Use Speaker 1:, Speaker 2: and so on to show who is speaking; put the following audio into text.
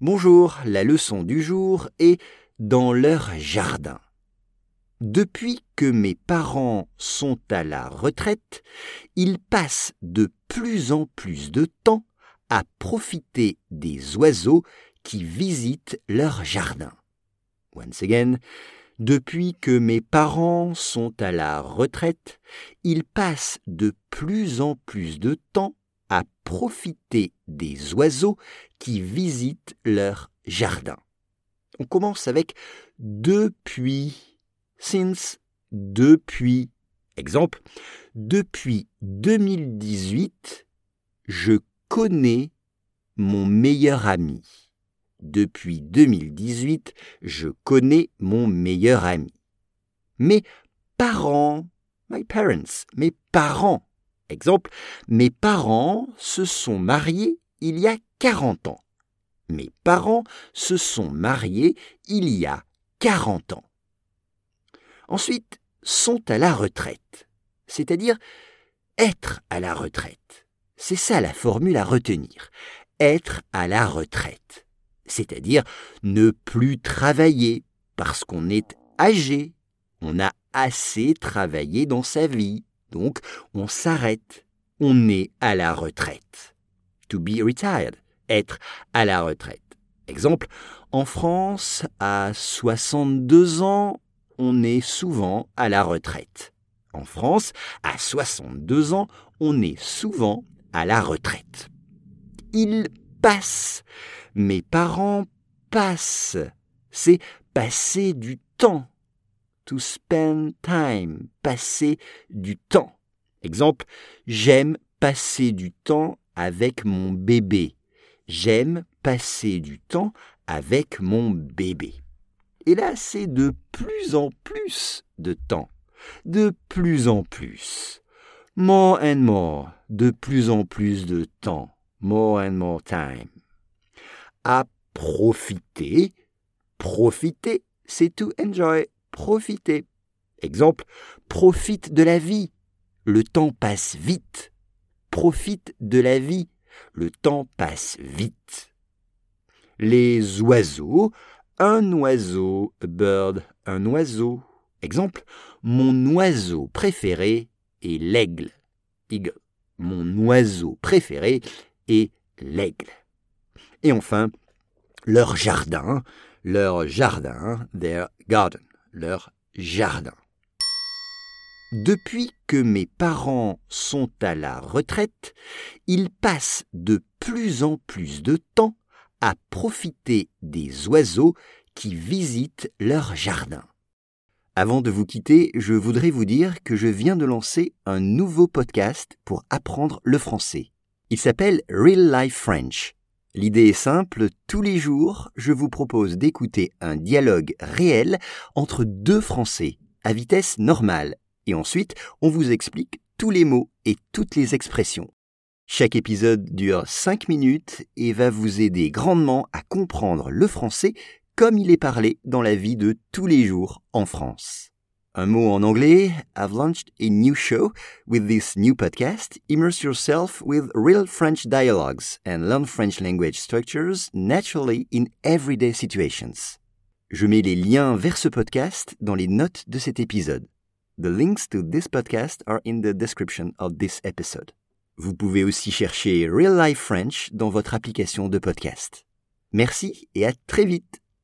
Speaker 1: Bonjour, la leçon du jour est dans leur jardin. Depuis que mes parents sont à la retraite, ils passent de plus en plus de temps à profiter des oiseaux qui visitent leur jardin. Once again, depuis que mes parents sont à la retraite, ils passent de plus en plus de temps à profiter des oiseaux qui visitent leur jardin. On commence avec depuis, since, depuis. Exemple, depuis 2018, je connais mon meilleur ami. Depuis 2018, je connais mon meilleur ami. Mes parents, my parents, mes parents. Exemple, mes parents se sont mariés il y a 40 ans. Mes parents se sont mariés il y a 40 ans. Ensuite, sont à la retraite, c'est-à-dire être à la retraite. C'est ça la formule à retenir. Être à la retraite c'est-à-dire ne plus travailler parce qu'on est âgé, on a assez travaillé dans sa vie, donc on s'arrête, on est à la retraite. To be retired, être à la retraite. Exemple, en France, à 62 ans, on est souvent à la retraite. En France, à 62 ans, on est souvent à la retraite. Il passe mes parents passent. C'est passer du temps. To spend time. Passer du temps. Exemple, j'aime passer du temps avec mon bébé. J'aime passer du temps avec mon bébé. Et là, c'est de plus en plus de temps. De plus en plus. More and more. De plus en plus de temps. More and more time à profiter. Profiter, c'est to enjoy, profiter. Exemple, profite de la vie. Le temps passe vite. Profite de la vie. Le temps passe vite. Les oiseaux, un oiseau, bird, un oiseau. Exemple, mon oiseau préféré est l'aigle. Eagle. Mon oiseau préféré est l'aigle. Et enfin, leur jardin, leur jardin, their garden, leur jardin. Depuis que mes parents sont à la retraite, ils passent de plus en plus de temps à profiter des oiseaux qui visitent leur jardin. Avant de vous quitter, je voudrais vous dire que je viens de lancer un nouveau podcast pour apprendre le français. Il s'appelle Real Life French. L'idée est simple, tous les jours, je vous propose d'écouter un dialogue réel entre deux Français à vitesse normale, et ensuite on vous explique tous les mots et toutes les expressions. Chaque épisode dure 5 minutes et va vous aider grandement à comprendre le français comme il est parlé dans la vie de tous les jours en France. Un mot en anglais, I've launched a new show with this new podcast. Immerse yourself with real French dialogues and learn French language structures naturally in everyday situations. Je mets les liens vers ce podcast dans les notes de cet épisode. The links to this podcast are in the description of this episode. Vous pouvez aussi chercher Real Life French dans votre application de podcast. Merci et à très vite